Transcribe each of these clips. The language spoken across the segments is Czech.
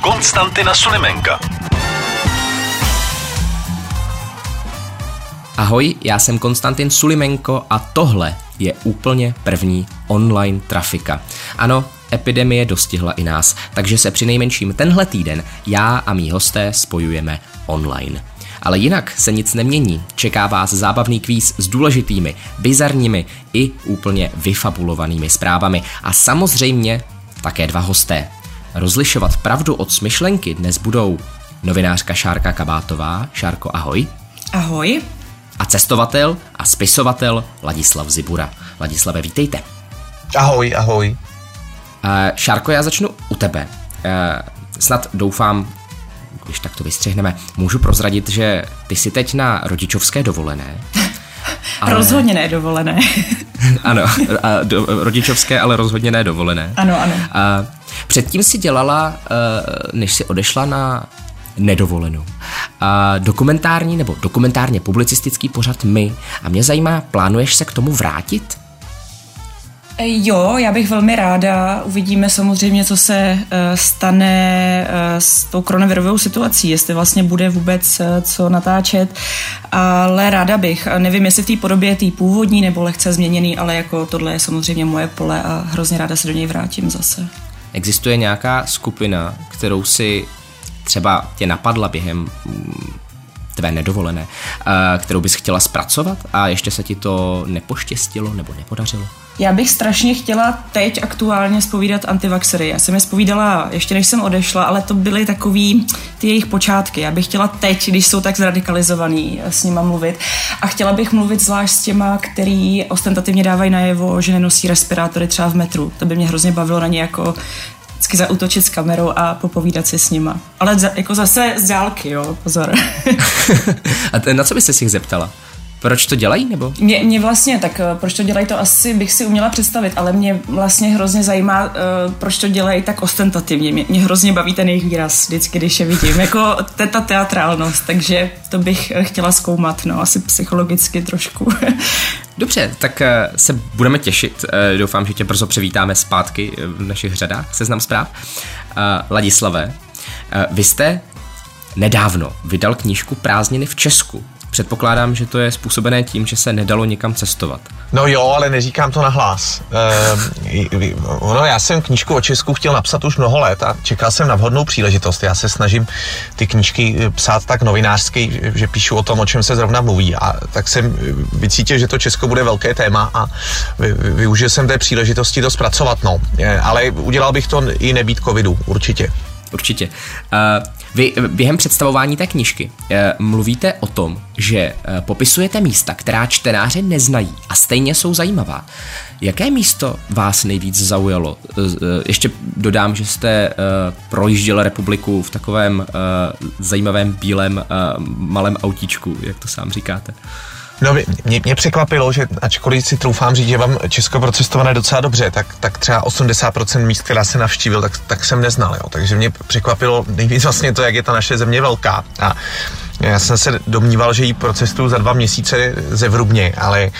Konstantina Sulimenka. Ahoj, já jsem Konstantin Sulimenko a tohle je úplně první online trafika. Ano, epidemie dostihla i nás, takže se při nejmenším tenhle týden já a mý hosté spojujeme online. Ale jinak se nic nemění. Čeká vás zábavný kvíz s důležitými, bizarními i úplně vyfabulovanými zprávami. A samozřejmě také dva hosté. Rozlišovat pravdu od smyšlenky dnes budou novinářka Šárka Kabátová. Šárko, ahoj. Ahoj. A cestovatel a spisovatel Ladislav Zibura. Ladislave, vítejte. Ahoj, ahoj. Uh, Šárko, já začnu u tebe. Uh, snad doufám, když tak to vystřihneme, můžu prozradit, že ty jsi teď na rodičovské dovolené. Ale... Rozhodně ne dovolené. ano, a do, rodičovské, ale rozhodně ne dovolené. Ano, ano. A předtím si dělala, než si odešla na nedovolenou. A dokumentární nebo dokumentárně publicistický pořad My. A mě zajímá, plánuješ se k tomu vrátit? Jo, já bych velmi ráda. Uvidíme samozřejmě, co se eh, stane eh, s tou koronavirovou situací, jestli vlastně bude vůbec eh, co natáčet, ale ráda bych. Nevím, jestli v té podobě tý původní nebo lehce změněný, ale jako tohle je samozřejmě moje pole a hrozně ráda se do něj vrátím zase. Existuje nějaká skupina, kterou si třeba tě napadla během tvé nedovolené, kterou bys chtěla zpracovat a ještě se ti to nepoštěstilo nebo nepodařilo? Já bych strašně chtěla teď aktuálně spovídat antivaxery. Já jsem je spovídala ještě než jsem odešla, ale to byly takový ty jejich počátky. Já bych chtěla teď, když jsou tak zradikalizovaný, s nima mluvit. A chtěla bych mluvit zvlášť s těma, který ostentativně dávají najevo, že nenosí respirátory třeba v metru. To by mě hrozně bavilo na ně jako vždycky zautočit s kamerou a popovídat si s nima. Ale za, jako zase z dálky, jo, pozor. a na co byste si jich zeptala? Proč to dělají, nebo? Mě, mě vlastně, tak eh, proč to dělají, to asi bych si uměla představit, ale mě vlastně hrozně zajímá, uh, proč to dělají tak ostentativně. Mě, mě hrozně baví ten jejich výraz vždycky, když je vidím, jako ta teatrálnost, takže to bych eh, chtěla zkoumat, no, asi psychologicky trošku. Dobře, tak se budeme těšit. Doufám, že tě brzo přivítáme zpátky v našich řadách Seznam zpráv. Ladislave, vy jste nedávno vydal knížku Prázdniny v Česku. Předpokládám, že to je způsobené tím, že se nedalo nikam cestovat. No jo, ale neříkám to na hlas. E, no, já jsem knížku o Česku chtěl napsat už mnoho let a čekal jsem na vhodnou příležitost. Já se snažím ty knížky eh, psát tak novinářsky, že píšu o tom, o čem se zrovna mluví. A tak jsem eh, vycítil, že to Česko bude velké téma a využil jsem té příležitosti to zpracovat. No. Ale udělal bych to i nebýt covidu, určitě. Určitě. Uh, vy během představování té knižky uh, mluvíte o tom, že uh, popisujete místa, která čtenáři neznají a stejně jsou zajímavá. Jaké místo vás nejvíc zaujalo? Ještě dodám, že jste projížděl republiku v takovém zajímavém bílém malém autíčku, jak to sám říkáte. No, mě, mě překvapilo, že ačkoliv si troufám říct, že vám Česko procestované docela dobře, tak, tak třeba 80% míst, která se navštívil, tak, tak jsem neznal. Jo. Takže mě překvapilo nejvíc vlastně to, jak je ta naše země velká. A já jsem se domníval, že ji procestuju za dva měsíce zevrubně, ale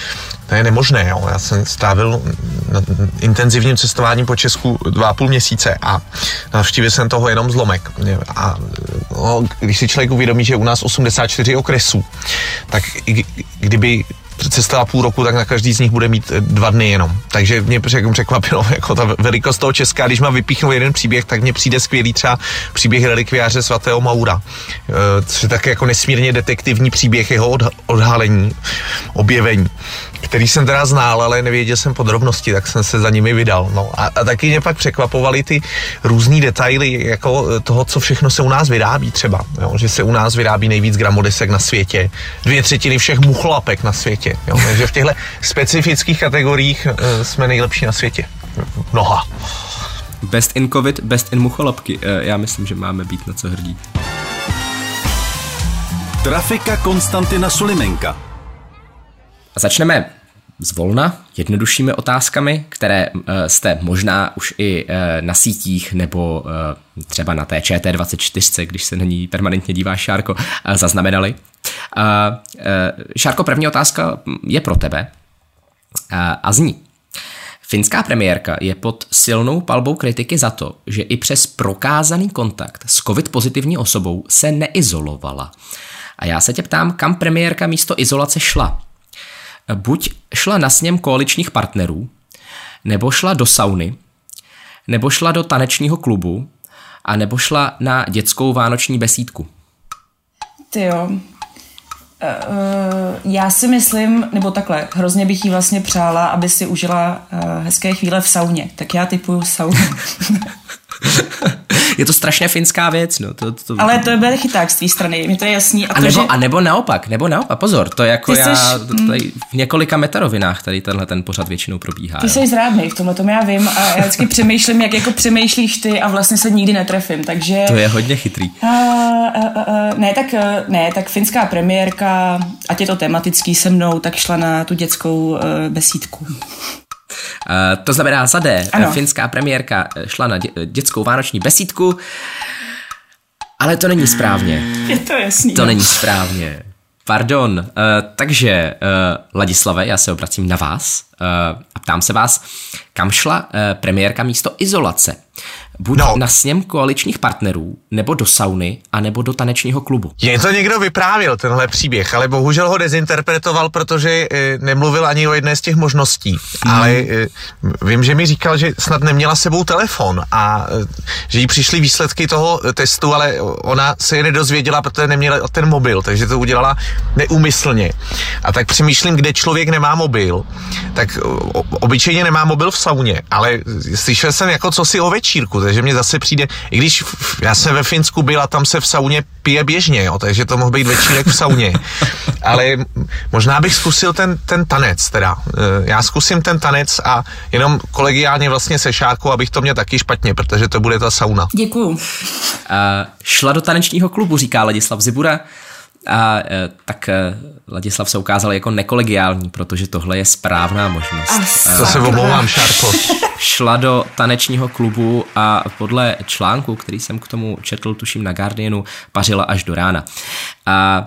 to je nemožné. Jo. Já jsem strávil intenzivním cestováním po Česku dva a půl měsíce a navštívil jsem toho jenom zlomek. A no, když si člověk uvědomí, že u nás 84 okresů, tak kdyby cestovala půl roku, tak na každý z nich bude mít eh, dva dny jenom. Takže mě překvapilo jako ta velikost toho Česka. Když má vypíchnout jeden příběh, tak mně přijde skvělý třeba příběh relikviáře svatého Maura. Eh, což je také jako nesmírně detektivní příběh jeho odhalení, objevení který jsem teda znal, ale nevěděl jsem podrobnosti, tak jsem se za nimi vydal. No. A, a taky mě pak překvapovaly ty různé detaily jako eh, toho, co všechno se u nás vyrábí třeba. Jo? Že se u nás vyrábí nejvíc gramodesek na světě, dvě třetiny všech muchlapek na světě. Jo? Takže v těchto specifických kategoriích uh, jsme nejlepší na světě. Mnoha. Best in covid, best in mucholapky. Eh, já myslím, že máme být na co hrdí. Trafika Konstantina Sulimenka. Začneme zvolna, jednoduššími otázkami, které uh, jste možná už i uh, na sítích nebo uh, třeba na té ČT24, když se na ní permanentně díváš, Šárko, zaznamenali. Šárko, první otázka je pro tebe a zní. Finská premiérka je pod silnou palbou kritiky za to, že i přes prokázaný kontakt s covid pozitivní osobou se neizolovala. A já se tě ptám, kam premiérka místo izolace šla? Buď šla na sněm koaličních partnerů, nebo šla do sauny, nebo šla do tanečního klubu, a nebo šla na dětskou vánoční besídku. Ty jo. Uh, já si myslím, nebo takhle, hrozně bych jí vlastně přála, aby si užila uh, hezké chvíle v sauně. Tak já typuju saunu. je to strašně finská věc. No. To, to... Ale to bude chyták z té strany, mi to je jasný. A, a, nebo, že... a nebo naopak, nebo naopak, pozor, to je jako Ty já seš... tady v několika metarovinách tady tenhle ten pořad většinou probíhá. Ty jo. jsi zrádný v tomhle, tom já vím a já vždycky přemýšlím, jak jako přemýšlíš ty a vlastně se nikdy netrefím, takže... To je hodně chytrý. Uh, uh, uh, ne, tak, uh, ne, tak finská premiérka, ať je to tematický se mnou, tak šla na tu dětskou uh, besídku. Uh, to znamená za D, ano. finská premiérka šla na dě, dětskou vánoční besídku, ale to není správně. Je to jasný. To no. není správně. Pardon, uh, takže uh, Ladislave, já se obracím na vás a ptám se vás, kam šla uh, premiérka místo izolace? Buď no. na sněm koaličních partnerů, nebo do sauny, a nebo do tanečního klubu. Je to někdo vyprávěl, tenhle příběh, ale bohužel ho dezinterpretoval, protože e, nemluvil ani o jedné z těch možností. Hmm. Ale e, vím, že mi říkal, že snad neměla sebou telefon a e, že jí přišly výsledky toho testu, ale ona se je nedozvěděla, protože neměla ten mobil, takže to udělala neumyslně. A tak přemýšlím, kde člověk nemá mobil, tak o, obyčejně nemá mobil v sauně, ale slyšel jsem jako co si o večírku, takže mě zase přijde, i když já jsem ve Finsku byl a tam se v sauně pije běžně, jo, takže to mohl být večírek v sauně. Ale možná bych zkusil ten, ten tanec teda. Eh, já zkusím ten tanec a jenom kolegiálně vlastně se šárkou, abych to měl taky špatně, protože to bude ta sauna. Děkuju. Uh, šla do tanečního klubu, říká Ladislav Zibura. A e, tak e, Ladislav se ukázal jako nekolegiální, protože tohle je správná možnost. To se omlouvám, Šárko. Šla do tanečního klubu a podle článku, který jsem k tomu četl, tuším na Guardianu, pařila až do rána. A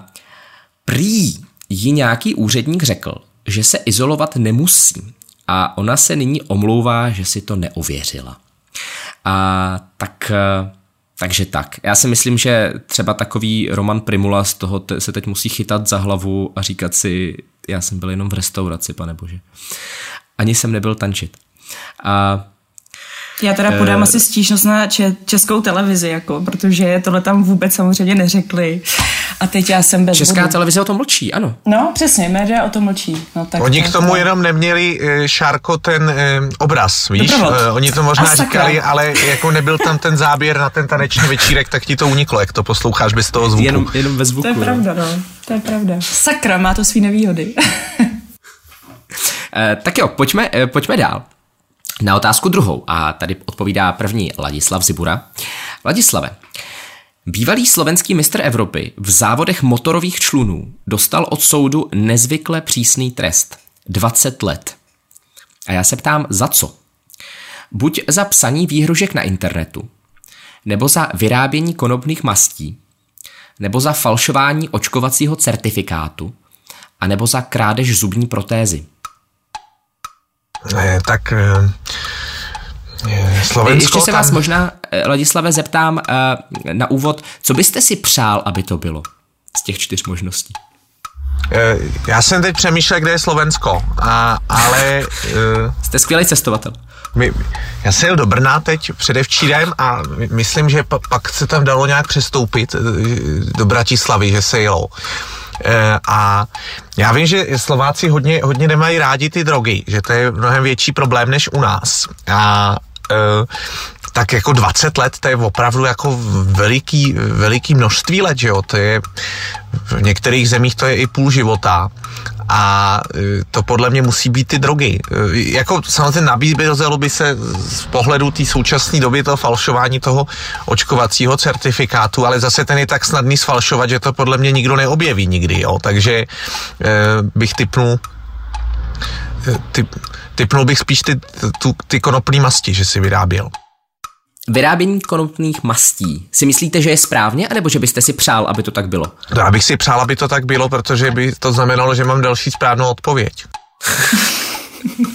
prý jí nějaký úředník řekl, že se izolovat nemusí a ona se nyní omlouvá, že si to neověřila. A tak e, takže tak. Já si myslím, že třeba takový Roman Primula z toho te- se teď musí chytat za hlavu a říkat si, já jsem byl jenom v restauraci, pane bože. Ani jsem nebyl tančit. A já teda podám uh, asi stížnost na če- českou televizi, jako, protože tohle tam vůbec samozřejmě neřekli. A teď já jsem bez Česká vodu. televize o tom mlčí, ano. No, přesně, média o tom mlčí. No, tak Oni k tomu to... jenom neměli, uh, Šárko, ten uh, obraz, víš? Uh, oni to možná říkali, ale jako nebyl tam ten záběr na ten taneční večírek, tak ti to uniklo, jak to posloucháš bez toho zvuku. Jenom, jenom bez zvuku. To je no. pravda, no. To je pravda. Sakra, má to svý nevýhody. uh, tak jo, pojďme, uh, pojďme dál. Na otázku druhou, a tady odpovídá první Ladislav Zibura. Ladislave, bývalý slovenský mistr Evropy v závodech motorových člunů dostal od soudu nezvykle přísný trest. 20 let. A já se ptám, za co? Buď za psaní výhružek na internetu, nebo za vyrábění konopných mastí, nebo za falšování očkovacího certifikátu, a nebo za krádež zubní protézy. Ne, tak je, Slovensko Ještě se tam... vás možná, eh, Ladislave, zeptám na úvod, co byste si přál, aby to bylo z těch čtyř možností? Eh, já jsem teď přemýšlel, kde je Slovensko, a, ale... Jste skvělý cestovatel. My, já jsem jel do Brna teď předevčírem a myslím, že pa, pak se tam dalo nějak přestoupit do Bratislavy, že se jelo. Eh, a já vím, že Slováci hodně, hodně nemají rádi ty drogy, že to je mnohem větší problém než u nás. A eh, tak jako 20 let, to je opravdu jako veliký, veliký množství let, že jo, to je v některých zemích to je i půl života A e, to podle mě musí být ty drogy. E, jako samozřejmě nabízelo by se z pohledu té současné doby toho falšování toho očkovacího certifikátu, ale zase ten je tak snadný sfalšovat, že to podle mě nikdo neobjeví nikdy, jo. Takže e, bych typnul typ, typnul bych spíš ty, ty, ty konopný masti, že si vyráběl. Vyrábění konopných mastí si myslíte, že je správně, anebo že byste si přál, aby to tak bylo? No, já bych si přál, aby to tak bylo, protože by to znamenalo, že mám další správnou odpověď. uh,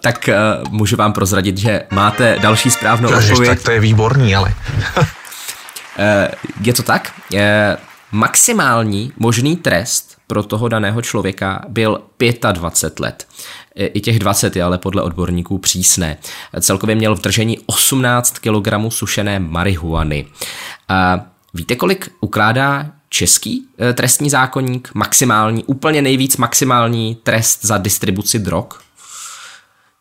tak uh, můžu vám prozradit, že máte další správnou Ježiš, odpověď. Tak to je výborný, ale. uh, je to tak? Uh, maximální možný trest pro toho daného člověka byl 25 let. I těch 20 je ale podle odborníků přísné. Celkově měl v držení 18 kg sušené marihuany. A víte, kolik ukládá český e, trestní zákonník? Maximální, úplně nejvíc maximální trest za distribuci drog?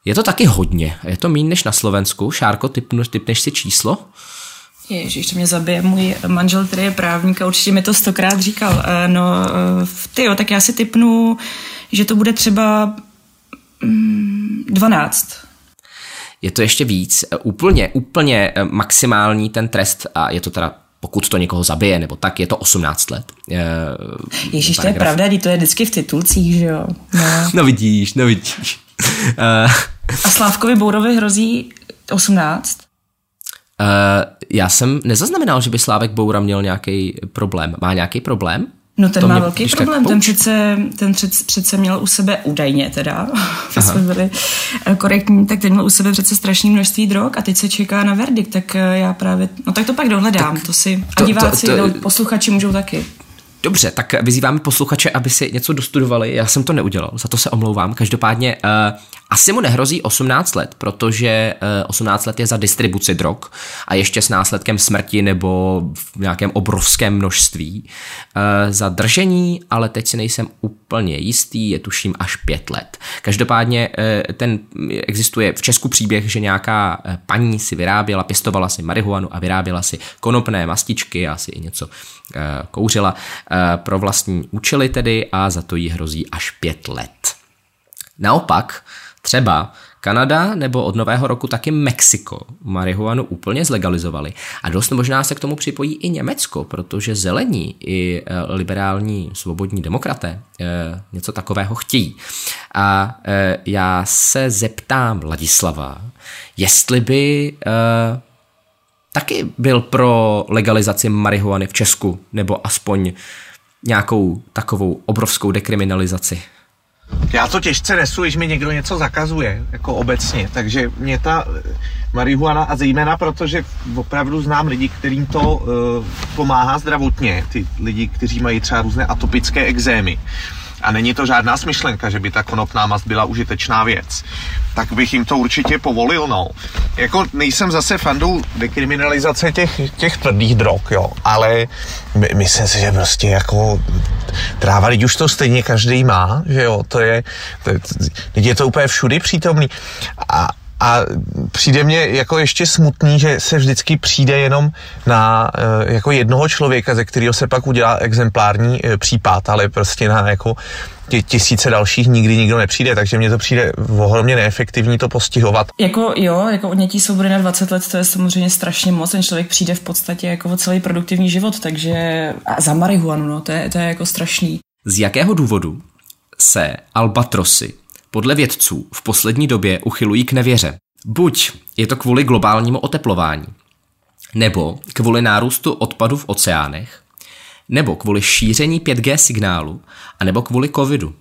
Je to taky hodně. Je to méně než na Slovensku. Šárko, typneš si číslo? Ježíš, to mě zabije. Můj manžel, který je právník a určitě mi to stokrát říkal. E, no, e, ty jo, tak já si typnu, že to bude třeba 12. Mm, je to ještě víc. Úplně, úplně eh, maximální ten trest, a je to teda pokud to někoho zabije, nebo tak, je to 18 let. Eh, Ježíš, to je pravda, to je vždycky v titulcích, že jo? No, no vidíš, no vidíš. A Slávkovi Bourovi hrozí 18? Uh, já jsem nezaznamenal, že by Slávek Boura měl nějaký problém. Má nějaký problém? No ten to má velký problém, ten přece, ten přece, přece měl u sebe údajně teda, jsme byli eh, korektní, tak ten měl u sebe přece strašné množství drog a teď se čeká na verdikt, tak eh, já právě, no tak to pak dohledám, tak to si, a diváci, to, to, to, posluchači můžou taky. Dobře, tak vyzýváme posluchače, aby si něco dostudovali. Já jsem to neudělal, za to se omlouvám. Každopádně uh, asi mu nehrozí 18 let, protože uh, eh, 18 let je za distribuci drog a ještě s následkem smrti nebo v nějakém obrovském množství. Uh, za držení, ale teď si nejsem úplně jistý, je tuším až 5 let. Každopádně uh, ten existuje v Česku příběh, že nějaká paní si vyráběla, pěstovala si marihuanu a vyráběla si konopné mastičky, asi i něco uh, kouřila pro vlastní účely tedy a za to jí hrozí až 5 let. Naopak, Třeba Kanada nebo od nového roku taky Mexiko marihuanu úplně zlegalizovali. A dost možná se k tomu připojí i Německo, protože zelení i e, liberální svobodní demokraté e, něco takového chtějí. A já se zeptám Ladislava, jestli by taky byl pro legalizaci marihuany v Česku, nebo aspoň nějakou takovou obrovskou dekriminalizaci. Já to těžce nesu, když mi někdo něco zakazuje, jako obecně, takže mě ta eh, marihuana a zejména protože opravdu znám lidi, kterým to uh, pomáhá zdravotně, ty lidi, kteří mají třeba různé atopické exémy, a není to žádná smyšlenka, že by ta konopná mast byla užitečná věc, tak bych jim to určitě povolil, no. Jako nejsem zase fandou dekriminalizace těch, těch tvrdých drog, jo, ale my, myslím si, že prostě jako tráva, teď už to stejně každý má, že jo, to je, to, teď je to úplně všudy přítomný. A, a přijde mně jako ještě smutný, že se vždycky přijde jenom na eh, jako jednoho člověka, ze kterého se pak udělá exemplární eh, případ, ale prostě na jako tisíce dalších nikdy nikdo nepřijde, takže mně to přijde ohromně neefektivní to postihovat. Jako jo, jako odnětí svobody na 20 let, to je samozřejmě strašně moc, ten člověk přijde v podstatě jako o celý produktivní život, takže a za marihuanu, no, to je, to je jako strašný. Z jakého důvodu se albatrosy podle vědců v poslední době uchylují k nevěře. Buď je to kvůli globálnímu oteplování, nebo kvůli nárůstu odpadu v oceánech, nebo kvůli šíření 5G signálu, a nebo kvůli covidu.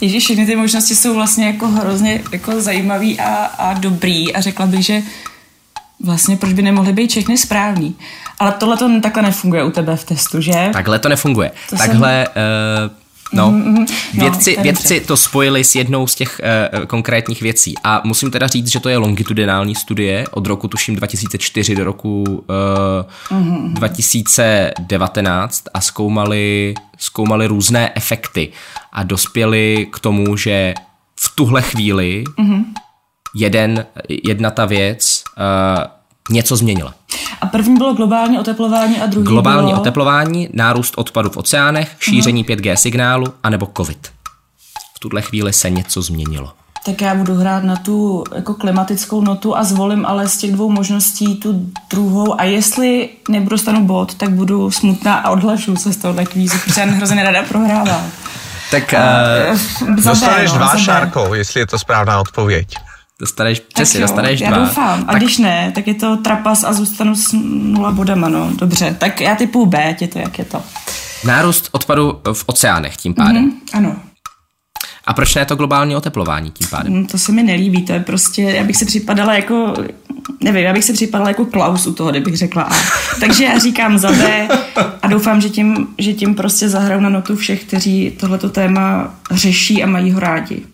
Ježíš, všechny ty možnosti jsou vlastně jako hrozně jako zajímavý a, a dobrý a řekla bych, že vlastně proč by nemohly být všechny správný. Ale tohle to takhle nefunguje u tebe v testu, že? Takhle to nefunguje. To takhle jsem... uh, No, mm-hmm. vědci, no, vědci to spojili s jednou z těch uh, konkrétních věcí a musím teda říct, že to je longitudinální studie od roku tuším 2004 do roku uh, mm-hmm. 2019 a zkoumali, zkoumali různé efekty a dospěli k tomu, že v tuhle chvíli mm-hmm. jeden, jedna ta věc uh, něco změnila. A první bylo globální oteplování a druhý Globální bylo... oteplování, nárůst odpadu v oceánech, šíření 5G signálu a nebo COVID. V tuhle chvíli se něco změnilo. Tak já budu hrát na tu jako klimatickou notu a zvolím ale z těch dvou možností tu druhou a jestli nedostanu bod, tak budu smutná a odhlašu se z tohohle kvízu, protože já hrozně rada prohrávám. Tak uh, Dostaneš dva, Šárko, jestli je to správná odpověď. Dostaneš, přesně, dostaneš já dva. doufám. A tak, když ne, tak je to trapas a zůstanu s nula bodama, no. Dobře, tak já typu B, je to, jak je to. Nárůst odpadu v oceánech tím pádem. Mm, ano. A proč ne to globální oteplování tím pádem? Mm, to se mi nelíbí, to je prostě, já bych se připadala jako, nevím, já bych se připadala jako Klaus u toho, kdybych řekla A. Takže já říkám za B a doufám, že tím, že tím prostě zahraju na notu všech, kteří tohleto téma řeší a mají ho rádi.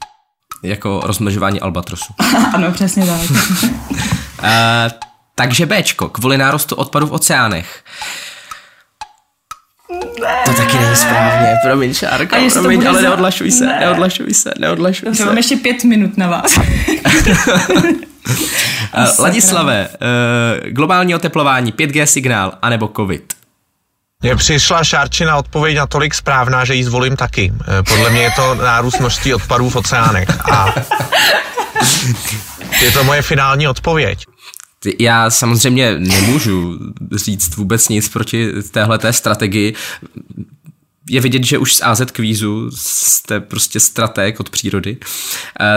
Jako rozmnožování albatrosu. ano, přesně tak. uh, takže Bčko, kvůli nárostu odpadu v oceánech. Ne. To taky není správně, promiň Šárka, promiň, ale za... neodlašuj se, ne. neodlašuj se, neodlašuj Dobře, se. mám ještě pět minut na vás. uh, Ladislave, uh, globální oteplování, 5G signál, anebo COVID? Mně přišla Šárčina odpověď na tolik správná, že ji zvolím taky. Podle mě je to nárůst množství odpadů v oceánech. A je to moje finální odpověď. Já samozřejmě nemůžu říct vůbec nic proti téhleté strategii. Je vidět, že už z AZ kvízu jste prostě strateg od přírody.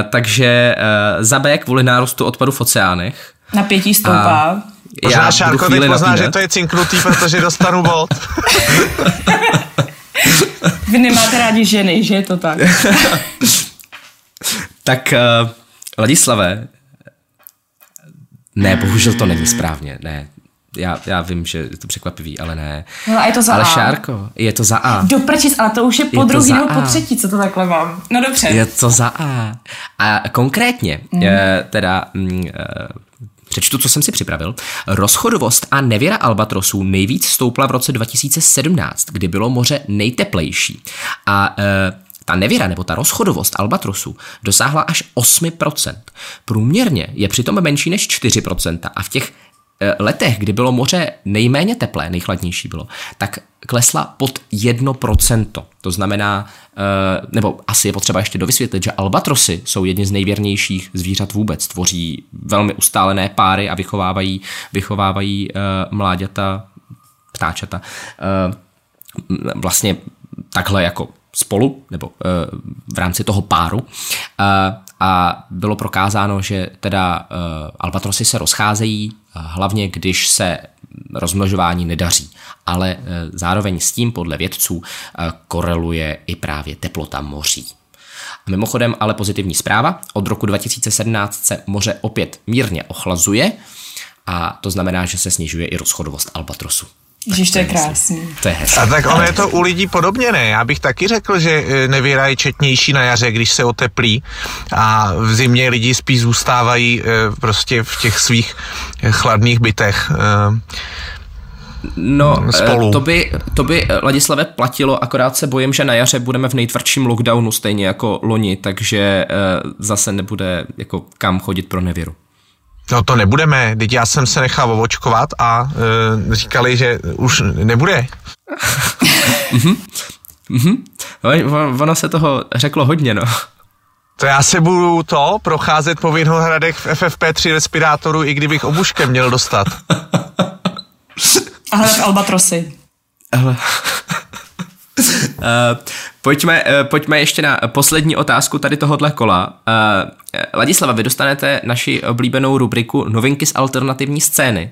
Takže za B kvůli nárůstu odpadu v oceánech. Napětí stoupá. A Možná já Šárko teď pozná, že to je cinknutý, protože dostanu bod. Vy nemáte rádi ženy, že je to tak? tak uh, Ladislave, ne, bohužel to není správně, ne. Já, já vím, že je to překvapivý, ale ne. No a je to za ale A. Šárko, je to za A. Doprčit, ale to už je po je druhý nebo po třetí, co to takhle mám. No dobře. Je to za A. A konkrétně, mm. teda mm, Přečtu, co jsem si připravil. Rozchodovost a nevěra albatrosů nejvíc stoupla v roce 2017, kdy bylo moře nejteplejší. A e, ta nevěra nebo ta rozchodovost albatrosů dosáhla až 8%. Průměrně je přitom menší než 4% a v těch letech, kdy bylo moře nejméně teplé, nejchladnější bylo, tak klesla pod 1%. To znamená, nebo asi je potřeba ještě dovysvětlit, že albatrosy jsou jedni z nejvěrnějších zvířat vůbec. Tvoří velmi ustálené páry a vychovávají, vychovávají mláďata, ptáčata vlastně takhle jako spolu, nebo v rámci toho páru a bylo prokázáno, že teda albatrosy se rozcházejí hlavně když se rozmnožování nedaří. Ale zároveň s tím podle vědců koreluje i právě teplota moří. Mimochodem ale pozitivní zpráva, od roku 2017 se moře opět mírně ochlazuje a to znamená, že se snižuje i rozchodovost albatrosu. Ježiš, to je krásný. To je hezké. A tak ono je to u lidí podobně, ne? Já bych taky řekl, že nevěra je četnější na jaře, když se oteplí a v zimě lidi spíš zůstávají prostě v těch svých chladných bytech. No, spolu. To, by, to by Ladislave platilo, akorát se bojím, že na jaře budeme v nejtvrdším lockdownu stejně jako loni, takže zase nebude jako kam chodit pro nevěru. No to nebudeme, teď já jsem se nechal ovočkovat a e, říkali, že už nebude. mhm. Mhm. Ono se toho řeklo hodně, no. To já se budu to procházet po Vinohradech v FFP3 respirátoru, i kdybych obuškem měl dostat. A hledat albatrosy. Ale... Uh, pojďme, uh, pojďme ještě na poslední otázku tady tohohle kola. Uh, Ladislava, vy dostanete naši oblíbenou rubriku Novinky z alternativní scény.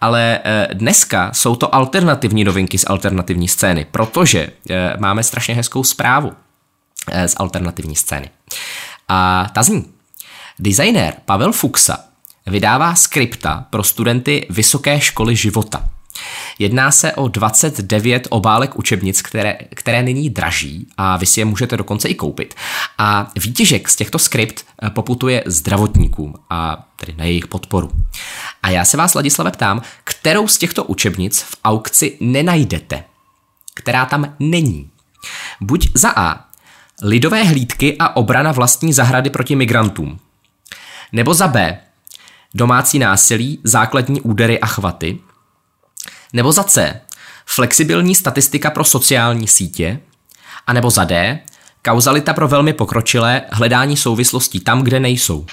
Ale dneska jsou to alternativní novinky z alternativní scény, protože máme strašně hezkou zprávu z alternativní scény. A ta zní. Designér Pavel Fuxa vydává skripta pro studenty Vysoké školy života. Jedná se o 29 obálek učebnic, které, které nyní draží a vy si je můžete dokonce i koupit. A výtěžek z těchto skript poputuje zdravotníkům a tedy na jejich podporu. A já se vás, Ladislave, ptám, kterou z těchto učebnic v aukci nenajdete? Která tam není? Buď za A. Lidové hlídky a obrana vlastní zahrady proti migrantům. Nebo za B. domácí násilí, základní údery a chvaty. Nebo za C, flexibilní statistika pro sociální sítě. A nebo za D, kauzalita pro velmi pokročilé, hledání souvislostí tam, kde nejsou.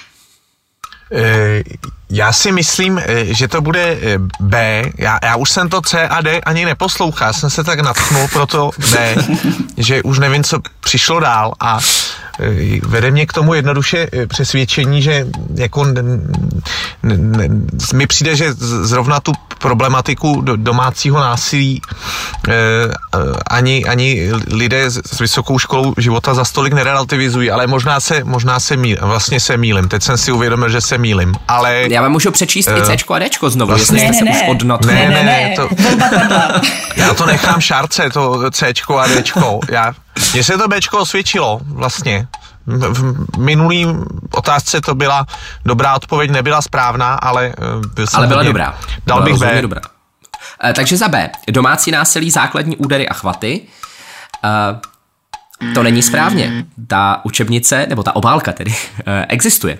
Eh, já si myslím, eh, že to bude eh, B. Já, já už jsem to C a D ani neposlouchal. Já jsem se tak natchnul pro to D, že už nevím, co přišlo dál a vede mě k tomu jednoduše přesvědčení, že jako mi přijde, že zrovna tu problematiku domácího násilí ani, ani lidé s vysokou školou života za stolik nerelativizují, ale možná se, možná se míl, vlastně se mílim. Teď jsem si uvědomil, že se mílim, ale já vám můžu přečíst uh, i C a D znovu, vlastně, jestli jste ne, se ne, už odnotli. Ne, ne, ne, to, já to nechám šárce, to C a D. Já, mně se to B osvědčilo vlastně. V minulý otázce to byla dobrá odpověď, nebyla správná, ale eh, byl Ale byla hodně, dobrá. Dal byla bych B. dobrá. Uh, takže za B. Domácí násilí, základní údery a chvaty. Uh, to není správně. Ta učebnice, nebo ta obálka tedy, existuje.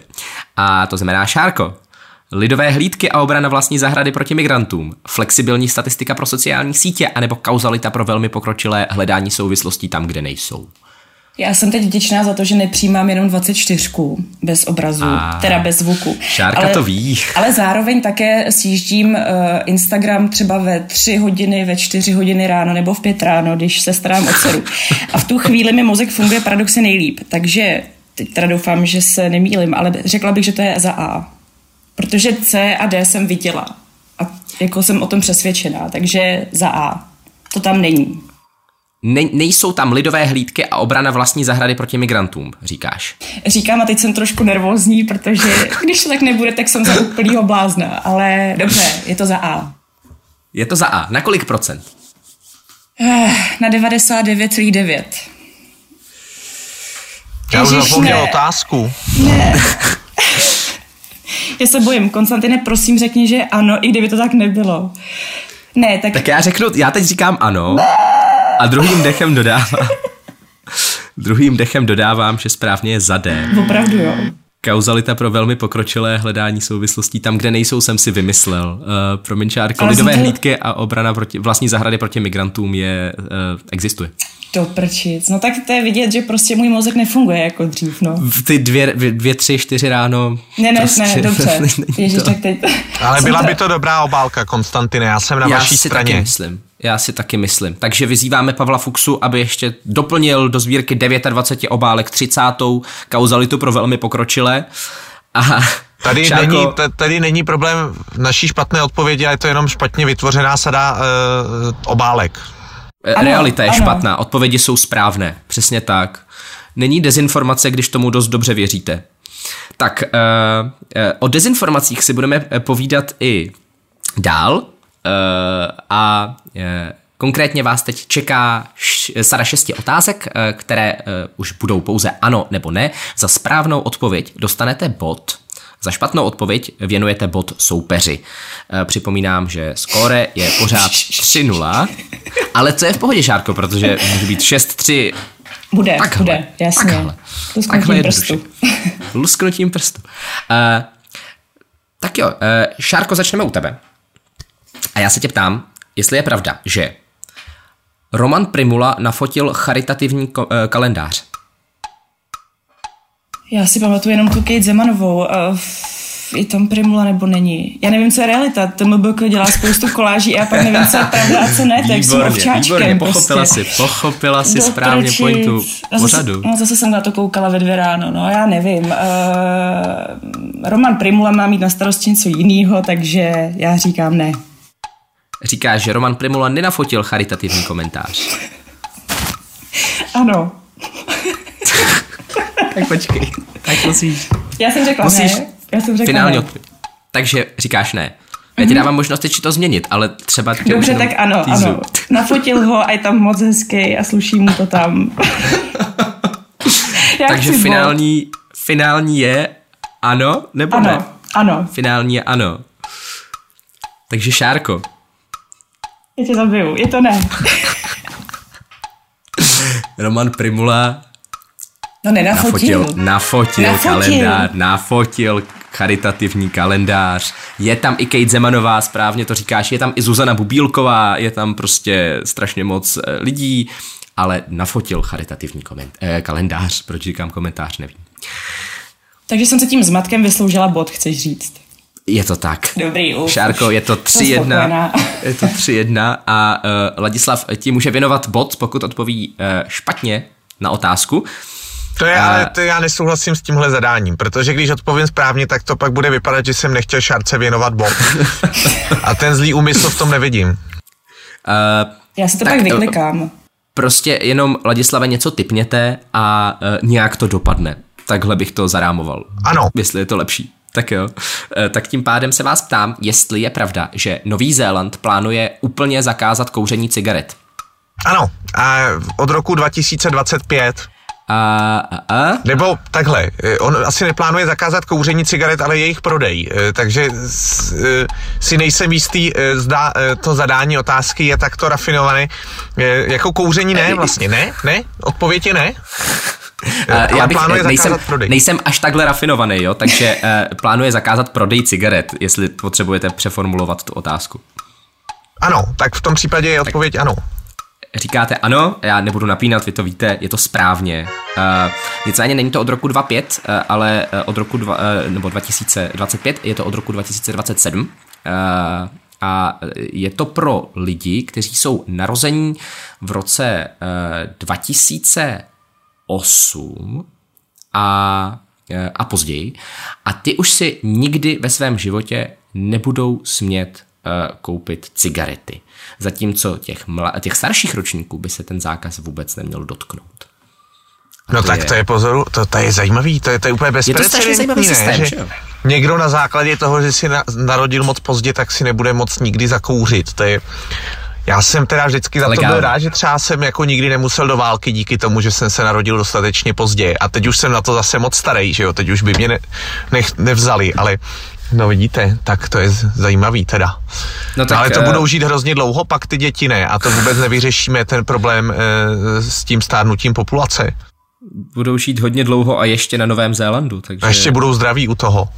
A to znamená Šárko. Lidové hlídky a obrana vlastní zahrady proti migrantům, flexibilní statistika pro sociální sítě anebo kauzalita pro velmi pokročilé hledání souvislostí tam, kde nejsou. Já jsem teď vděčná za to, že nepřijímám jenom 24 bez obrazu, a, teda bez zvuku. Šárka ale, to ví. Ale zároveň také sjíždím uh, Instagram třeba ve 3 hodiny, ve 4 hodiny ráno nebo v 5 ráno, když se starám o dceru. A v tu chvíli mi mozek funguje paradoxně nejlíp. Takže teď teda doufám, že se nemýlim, ale řekla bych, že to je za A. Protože C a D jsem viděla. A jako jsem o tom přesvědčená, takže za A. To tam není. Ne, nejsou tam lidové hlídky a obrana vlastní zahrady proti migrantům, říkáš. Říkám a teď jsem trošku nervózní, protože když to tak nebude, tak jsem za úplnýho blázna. Ale dobře, je to za A. Je to za A. Na kolik procent? Eh, na 99,9. Já už zapomněl otázku. Ne. Já se bojím. Konstantine, prosím řekni, že ano, i kdyby to tak nebylo. Ne, tak... Tak já řeknu, já teď říkám ano a druhým dechem dodávám. druhým dechem dodávám, že správně je za D. Opravdu jo. Kauzalita pro velmi pokročilé hledání souvislostí tam, kde nejsou, jsem si vymyslel. Uh, pro Minčárko, lidové to... hlídky a obrana proti, vlastní zahrady proti migrantům je, uh, existuje. To prčic. No tak to je vidět, že prostě můj mozek nefunguje jako dřív, no. V ty dvě, dvě tři, čtyři ráno. Ne, ne, prostě, ne, dobře. Ježiš, tak teď. Ale byla by to dobrá obálka, Konstantine, já jsem na já vaší si straně. Taky myslím. Já si taky myslím. Takže vyzýváme Pavla Fuxu, aby ještě doplnil do sbírky 29 obálek 30. kauzalitu pro velmi pokročilé. A Tady, Šárko... není, tady není problém naší špatné odpovědi, ale je to jenom špatně vytvořená sada uh, obálek. Eh, ano, Realita je ano. špatná, odpovědi jsou správné, přesně tak. Není dezinformace, když tomu dost dobře věříte. Tak uh, uh, o dezinformacích si budeme povídat i dál a uh, Konkrétně vás teď čeká sada šesti otázek, které už budou pouze ano nebo ne. Za správnou odpověď dostanete bod za špatnou odpověď věnujete bod soupeři. Připomínám, že skóre je pořád 3-0, ale co je v pohodě, Šárko, protože může být 6-3 bude, takhle, bude, jasně. Takhle. Lusknutím prstu. Lusknutím prstu. Uh, tak jo, uh, Šárko, začneme u tebe. A já se tě ptám, jestli je pravda, že Roman Primula nafotil charitativní uh, kalendář. Já si pamatuju jenom tu Kate Zemanovou. Je tam Primula nebo není. Já nevím, co je realita. TMBK dělá spoustu koláží a já pak nevím, co je pravda a co ne, tak jsem ovčáčkem. Výborně, pochopila prostě. si, pochopila si správně pointu pořadu. No zase jsem na to koukala ve dvě ráno, no já nevím. Uh, Roman Primula má mít na starosti něco jiného, takže já říkám ne. Říkáš, že Roman Primula nenafotil charitativní komentář. ano. tak počkej. Tak musíš. Já jsem řekla musíš ne. Já jsem řekla finální odpověď. Takže říkáš ne. Já ti mhm. dávám možnost ještě to změnit, ale třeba Dobře, tak ano, týzu. ano. Nafotil ho a je tam moc hezký a sluší mu to tam. Takže finální, bod. finální je ano nebo ano, ne? Ano. Finální je ano. Takže Šárko. Já tě zabiju, je to ne. Roman Primula No nenafotil. Nafotil, nafotil, nafotil. kalendář, nafotil charitativní kalendář. Je tam i Kate Zemanová, správně to říkáš, je tam i Zuzana Bubílková, je tam prostě strašně moc eh, lidí, ale nafotil charitativní koment- eh, kalendář, proč říkám komentář, nevím. Takže jsem se tím zmatkem vysloužila bod, chceš říct. Je to tak. Dobrý, uf, Šárko, je to 3-1. Je to 3-1 a uh, Ladislav ti může věnovat bod, pokud odpoví uh, špatně na otázku. To je, ale to já nesouhlasím s tímhle zadáním, protože když odpovím správně, tak to pak bude vypadat, že jsem nechtěl Šárce věnovat bod. A ten zlý úmysl v tom nevidím. Uh, já si to tak, pak vyklikám. Prostě jenom Ladislave něco typněte a uh, nějak to dopadne. Takhle bych to zarámoval. Ano. Jestli je to lepší. Tak jo. E, tak tím pádem se vás ptám, jestli je pravda, že Nový Zéland plánuje úplně zakázat kouření cigaret. Ano, a od roku 2025. A, a, a? Nebo takhle, e, on asi neplánuje zakázat kouření cigaret, ale jejich prodej, e, takže si nejsem jistý, zda to zadání otázky je takto rafinované. Jako kouření ne vlastně, ne? Ne? Odpověď je ne? Uh, já bych, nejsem, nejsem až takhle rafinovaný, jo, takže uh, plánuje zakázat prodej cigaret, jestli potřebujete přeformulovat tu otázku. Ano, tak v tom případě je odpověď ano. Říkáte ano, já nebudu napínat, vy to víte, je to správně. Uh, nicméně není to od roku 25, uh, ale od roku dva, uh, nebo 2025, je to od roku 2027. Uh, a je to pro lidi, kteří jsou narození v roce uh, 2000 8 a, e, a později. A ty už si nikdy ve svém životě nebudou smět uh, koupit cigarety. Zatímco těch, mla, těch starších ročníků by se ten zákaz vůbec neměl dotknout. A no to tak je, to je pozoru, to, to je zajímavý, to je, to je úplně bezprecedentní, ne? Systém, že? Někdo na základě toho, že si na, narodil moc pozdě, tak si nebude moc nikdy zakouřit. To je, já jsem teda vždycky za Legálně. to byl rád, že třeba jsem jako nikdy nemusel do války díky tomu, že jsem se narodil dostatečně pozdě. A teď už jsem na to zase moc starý, že jo, teď už by mě ne, ne, nevzali, ale No vidíte, tak to je zajímavý teda. No tak, ale to uh... budou žít hrozně dlouho, pak ty děti ne. A to vůbec nevyřešíme ten problém uh, s tím stárnutím populace. Budou žít hodně dlouho a ještě na Novém Zélandu. Takže... A ještě budou zdraví u toho. Uh,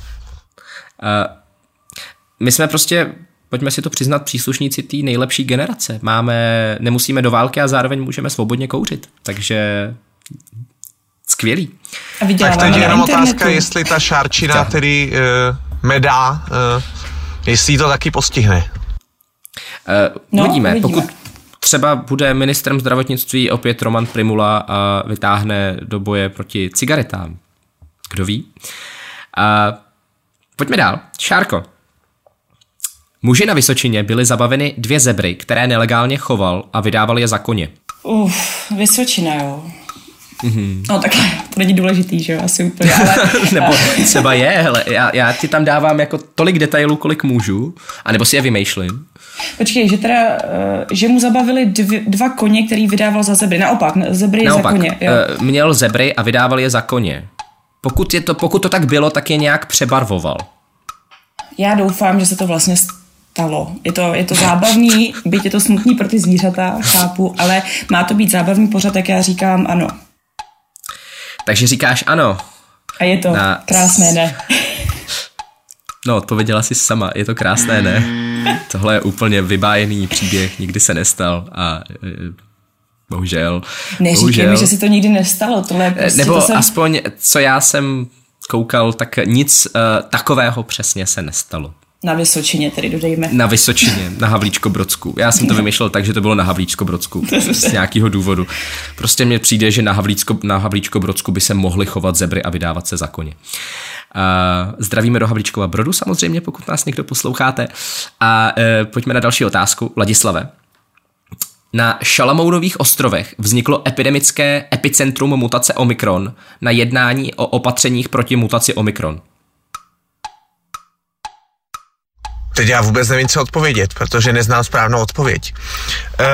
my jsme prostě pojďme si to přiznat, příslušníci té nejlepší generace. Máme, nemusíme do války a zároveň můžeme svobodně kouřit. Takže skvělý. A tak teď je jenom otázka, jestli ta šárčina tedy uh, medá, uh, jestli to taky postihne. Uh, no, uvidíme. uvidíme. Pokud třeba bude ministrem zdravotnictví opět Roman Primula a vytáhne do boje proti cigaretám. Kdo ví? Uh, pojďme dál. Šárko, Muži na Vysočině byly zabaveny dvě zebry, které nelegálně choval a vydával je za koně. Uf, Vysočina, jo. Mm-hmm. No takhle, to není důležitý, že jo, asi úplně, ale... nebo třeba je, hele, já, já ti tam dávám jako tolik detailů, kolik můžu, anebo si je vymýšlím. Počkej, že teda, eh, že mu zabavili dvě, dva koně, který vydával za zebry. Naopak, zebry Naopak, za koně. Jo. Uh, měl zebry a vydával je za koně. Pokud, je to, pokud to tak bylo, tak je nějak přebarvoval. Já doufám, že se to vlastně stalo. Je to, je to zábavný, byť je to smutný pro ty zvířata, chápu, ale má to být zábavný pořad, jak já říkám ano. Takže říkáš ano. A je to na... krásné ne. No, odpověděla jsi sama, je to krásné ne. Tohle je úplně vybájený příběh, nikdy se nestal a e, bohužel. Neříkej bohužel. mi, že se to nikdy nestalo. Tohle e, prostě Nebo to jsem... aspoň, co já jsem koukal, tak nic uh, takového přesně se nestalo. Na Vysočině tedy dodejme. Na Vysočině, na Havlíčko Brodsku. Já jsem to vymýšlel tak, že to bylo na Havlíčko Brodsku. Z nějakého důvodu. Prostě mně přijde, že na Havlíčko, na Havlíčko Brodsku by se mohly chovat zebry a vydávat se za koně. Uh, zdravíme do Havlíčkova Brodu samozřejmě, pokud nás někdo posloucháte. A uh, pojďme na další otázku. Ladislave, na Šalamounových ostrovech vzniklo epidemické epicentrum mutace Omikron na jednání o opatřeních proti mutaci Omikron. Teď já vůbec nevím, co odpovědět, protože neznám správnou odpověď. Uh,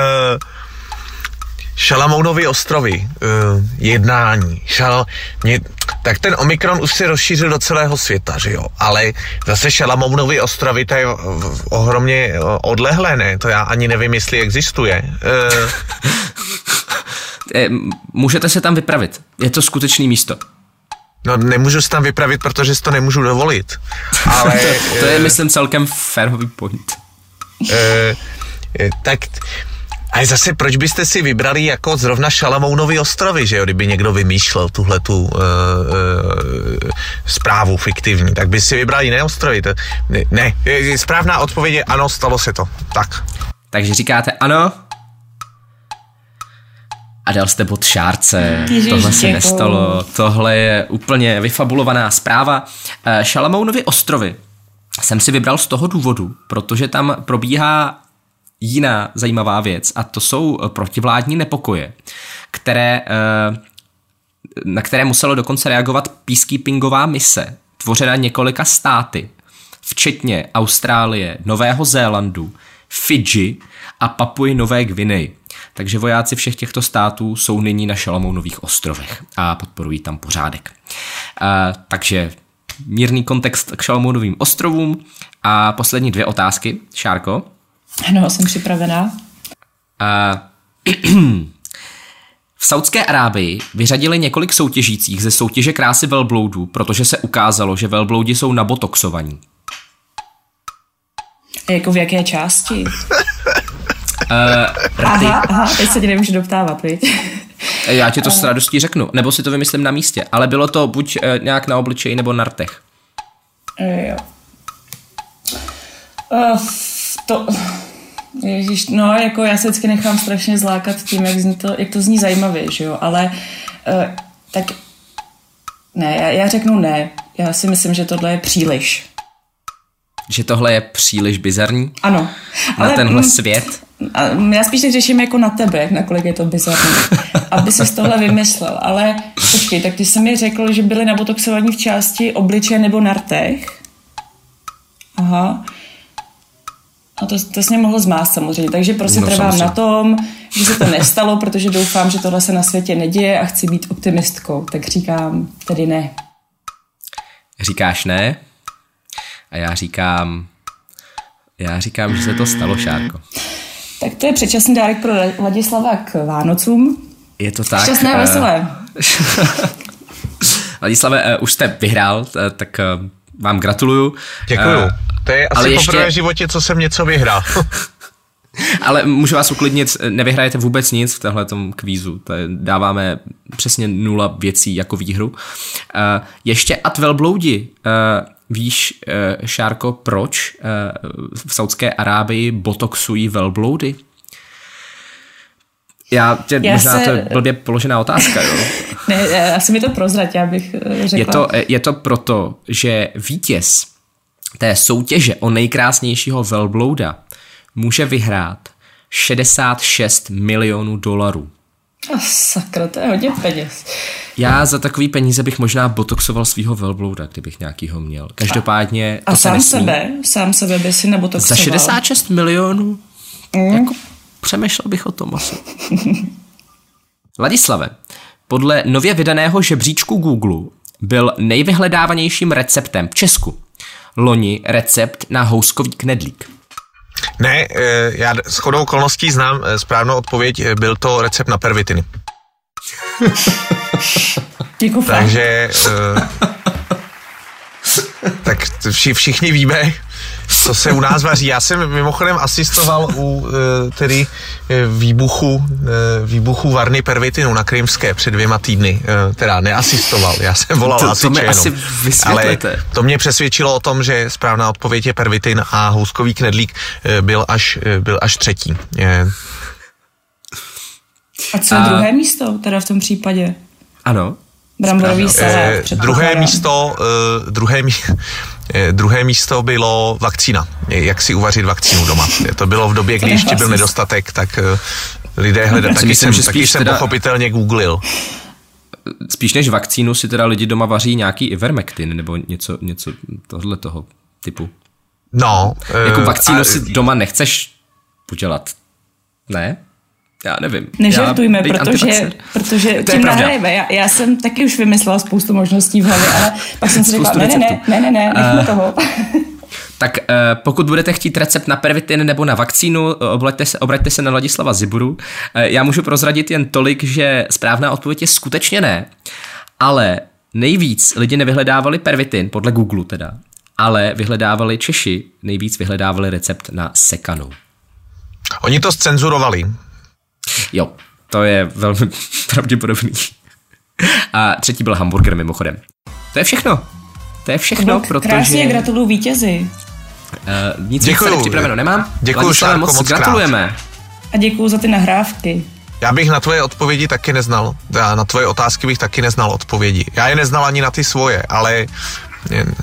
Šalamounovy ostrovy, uh, jednání, šal, mě, tak ten Omikron už se rozšířil do celého světa, že jo, ale zase Šalamounovy ostrovy, to je ohromně odlehlé, ne, to já ani nevím, jestli existuje. Uh, Můžete se tam vypravit, je to skutečný místo. No nemůžu se tam vypravit, protože si to nemůžu dovolit. Ale, to, to je, myslím, celkem férový point. E, tak a zase proč byste si vybrali jako zrovna Šalamounovy ostrovy, že jo, kdyby někdo vymýšlel tuhle tu uh, uh, zprávu fiktivní, tak by si vybrali jiné ostrovy. To, ne, ne, správná odpověď je ano, stalo se to. Tak. Takže říkáte ano, a dal jste bod šárce. Ježiš, Tohle se děkuju. nestalo. Tohle je úplně vyfabulovaná zpráva. Eh, Šalamounovy ostrovy jsem si vybral z toho důvodu, protože tam probíhá jiná zajímavá věc a to jsou protivládní nepokoje, které, eh, na které muselo dokonce reagovat peacekeepingová mise, tvořena několika státy, včetně Austrálie, Nového Zélandu, Fidži a Papuji Nové Gvineji. Takže vojáci všech těchto států jsou nyní na Šalamounových ostrovech a podporují tam pořádek. Uh, takže mírný kontext k Šalamounovým ostrovům a poslední dvě otázky. Šárko? Ano, jsem připravená. Uh, v Saudské Arábii vyřadili několik soutěžících ze soutěže krásy velbloudů, protože se ukázalo, že velbloudi jsou nabotoxovaní. Jako v jaké části? Uh, aha, aha, teď se ti nemůžu doptávat, viď? Já ti to s radostí řeknu, nebo si to vymyslím na místě, ale bylo to buď uh, nějak na obličeji nebo na rtech. Jo. Uh, to... Ježíš, no, jako já se vždycky nechám strašně zlákat tím, jak, zní to, jak to zní zajímavě, že jo, ale uh, tak ne, já, já řeknu ne. Já si myslím, že tohle je příliš. Že tohle je příliš bizarní Ano. na ale, tenhle mm, svět. A já spíš tak řeším jako na tebe, nakolik je to bizarní, aby si tohle vymyslel. Ale počkej, tak ty jsi mi řekl, že byli nabotoxovaní v části obličeje nebo na rtech. Aha. A to, to jsi mě mohl zmást samozřejmě, takže prostě No, no, trvám samozřejmě. na tom, že se to nestalo, protože doufám, že tohle se na světě neděje a chci být optimistkou. Tak říkám tedy ne. Říkáš ne a já říkám, já říkám, že se to stalo, Šárko. Tak to je předčasný dárek pro Ladislava k Vánocům. Je to tak. Šťastné a eh, veselé. Ladislave, eh, už jste vyhrál, eh, tak vám gratuluju. Děkuju. To je ale asi ještě- poprvé v životě, co jsem něco vyhrál. Ale můžu vás uklidnit, nevyhrajete vůbec nic v tomhle kvízu. To je, dáváme přesně nula věcí jako výhru. Uh, ještě a velbloudi. Víš, uh, Šárko, proč uh, v Saudské Arábii botoxují velbloudy? Já tě, Já možná se- to je blbě položená otázka, jo. Ne, eh, asi mi to prozrať, já bych eh, řekla. Je to, je to proto, že vítěz té soutěže o nejkrásnějšího velblouda může vyhrát 66 milionů dolarů. Oh, sakra, to je hodně peněz. Já za takový peníze bych možná botoxoval svýho velblouda, kdybych nějakýho měl. Každopádně A se sám nesmí. sebe, sám sebe by si nebo to Za 66 milionů? Mm. Jako přemýšlel bych o tom asi. Ladislave, podle nově vydaného žebříčku Google byl nejvyhledávanějším receptem v Česku. Loni recept na houskový knedlík. Ne, eh, já s chodou okolností znám eh, správnou odpověď, eh, byl to recept na pervitiny. Fakt. Takže tak vši, všichni víme, co se u nás vaří. Já jsem mimochodem asistoval u eh, tedy eh, výbuchu, eh, výbuchu varny pervitinu na Krymské před dvěma týdny. Teda neasistoval, já jsem volal To- to hasiče mi jenom. asi vysvětlete. Ale to mě přesvědčilo o tom, že správná odpověď je pervitin a houskový knedlík byl až, byl až třetí. A co je druhé místo teda v tom případě? Ano. Bramborový Eh, salát. druhé předpokládám. místo, eh, druhé, mí- eh, druhé místo bylo vakcína. Eh, Jak si uvařit vakcínu doma. Eh, To bylo v době, kdy ještě byl nehlasí. nedostatek, tak eh, lidé hledali. Taky, myslím, jsem, že taky spíš jsem teda- pochopitelně googlil. Spíš než vakcínu si teda lidi doma vaří nějaký ivermectin nebo něco, něco tohle toho typu. No. Jako eh, vakcínu a- si doma nechceš udělat. Ne? Já nevím. Nežartujme, Já, protože, protože To tím nahrajeme. Já, já jsem taky už vymyslela spoustu možností v hlavě, ale pak jsem si řekla, ne, ne, ne, ne, ne, ne, nechme toho. Tak uh, pokud budete chtít recept na pervitin nebo na vakcínu, eh, obraťte se, obraťte se na Ladislava Ziburu. Uh, já můžu prozradit jen tolik, že správná odpověď je skutečně ne, ale nejvíc lidi nevyhledávali pervitin, podle Google teda, ale vyhledávali Češi, nejvíc vyhledávali recept na sekanu. Oni to scenzurovali. Jo, to je velmi pravděpodobný. A třetí byl hamburger mimochodem. To je všechno. To je všechno, No, protože... Krásně gratuluju vítězi. Uh, nic víc Děkuju. tady připraveno nemám. Děkuju, Ladislave, Šárko, moc, moc krát. gratulujeme. A děkuju za ty nahrávky. Já bych na tvoje odpovědi taky neznal. Já na tvoje otázky bych taky neznal odpovědi. Já je neznal ani na ty svoje, ale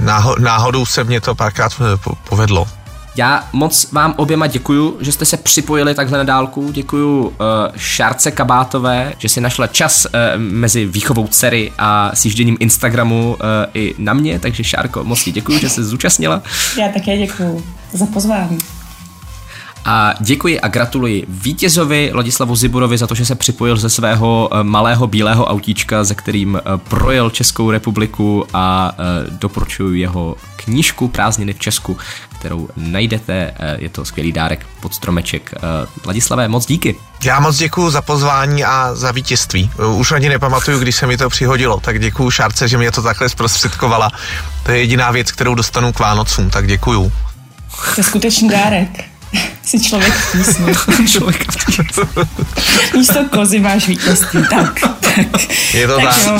náho- náhodou se mě to párkrát eh, po- povedlo. Já moc vám oběma děkuju, že jste se připojili takhle na dálku. Děkuju uh, Šárce Kabátové, že si našla čas uh, mezi výchovou dcery a sjížděním Instagramu uh, i na mě, takže Šárko, moc ti děkuju, že se zúčastnila. Já také děkuju za pozvání. A děkuji a gratuluji vítězovi Ladislavu Ziburovi za to, že se připojil ze svého eh, malého bílého autíčka, ze kterým eh, projel Českou republiku a eh, doporučuji jeho knížku Prázdniny v Česku, kterou najdete. Eh, Je to skvělý dárek pod stromeček. Eh, Ladislavé, moc díky. Já moc děkuju za pozvání a za vítězství. Už ani nepamatuju, když se mi to přihodilo, tak děkuju Šárce, že mě to takhle zprostředkovala. To je jediná věc, kterou dostanu k Vánocům, tak děkuju. To je skutečný dárek. Jsi člověk v tísni. Člověk v tísni. Místo kozy máš vítězství. Tak, tak. Je to tak. jo.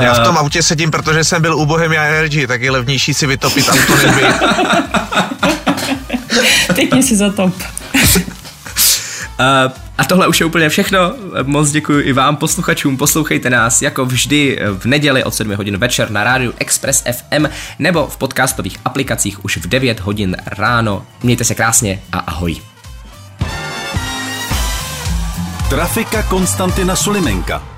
Já v tom autě sedím, protože jsem byl u Bohemia Energy, tak je levnější si vytopit auto než vy. Pěkně si zatop. Uh, a tohle už je úplně všechno. Moc děkuji i vám, posluchačům. Poslouchejte nás jako vždy v neděli od 7 hodin večer na rádiu Express FM nebo v podcastových aplikacích už v 9 hodin ráno. Mějte se krásně a ahoj. Trafika Konstantina Sulimenka.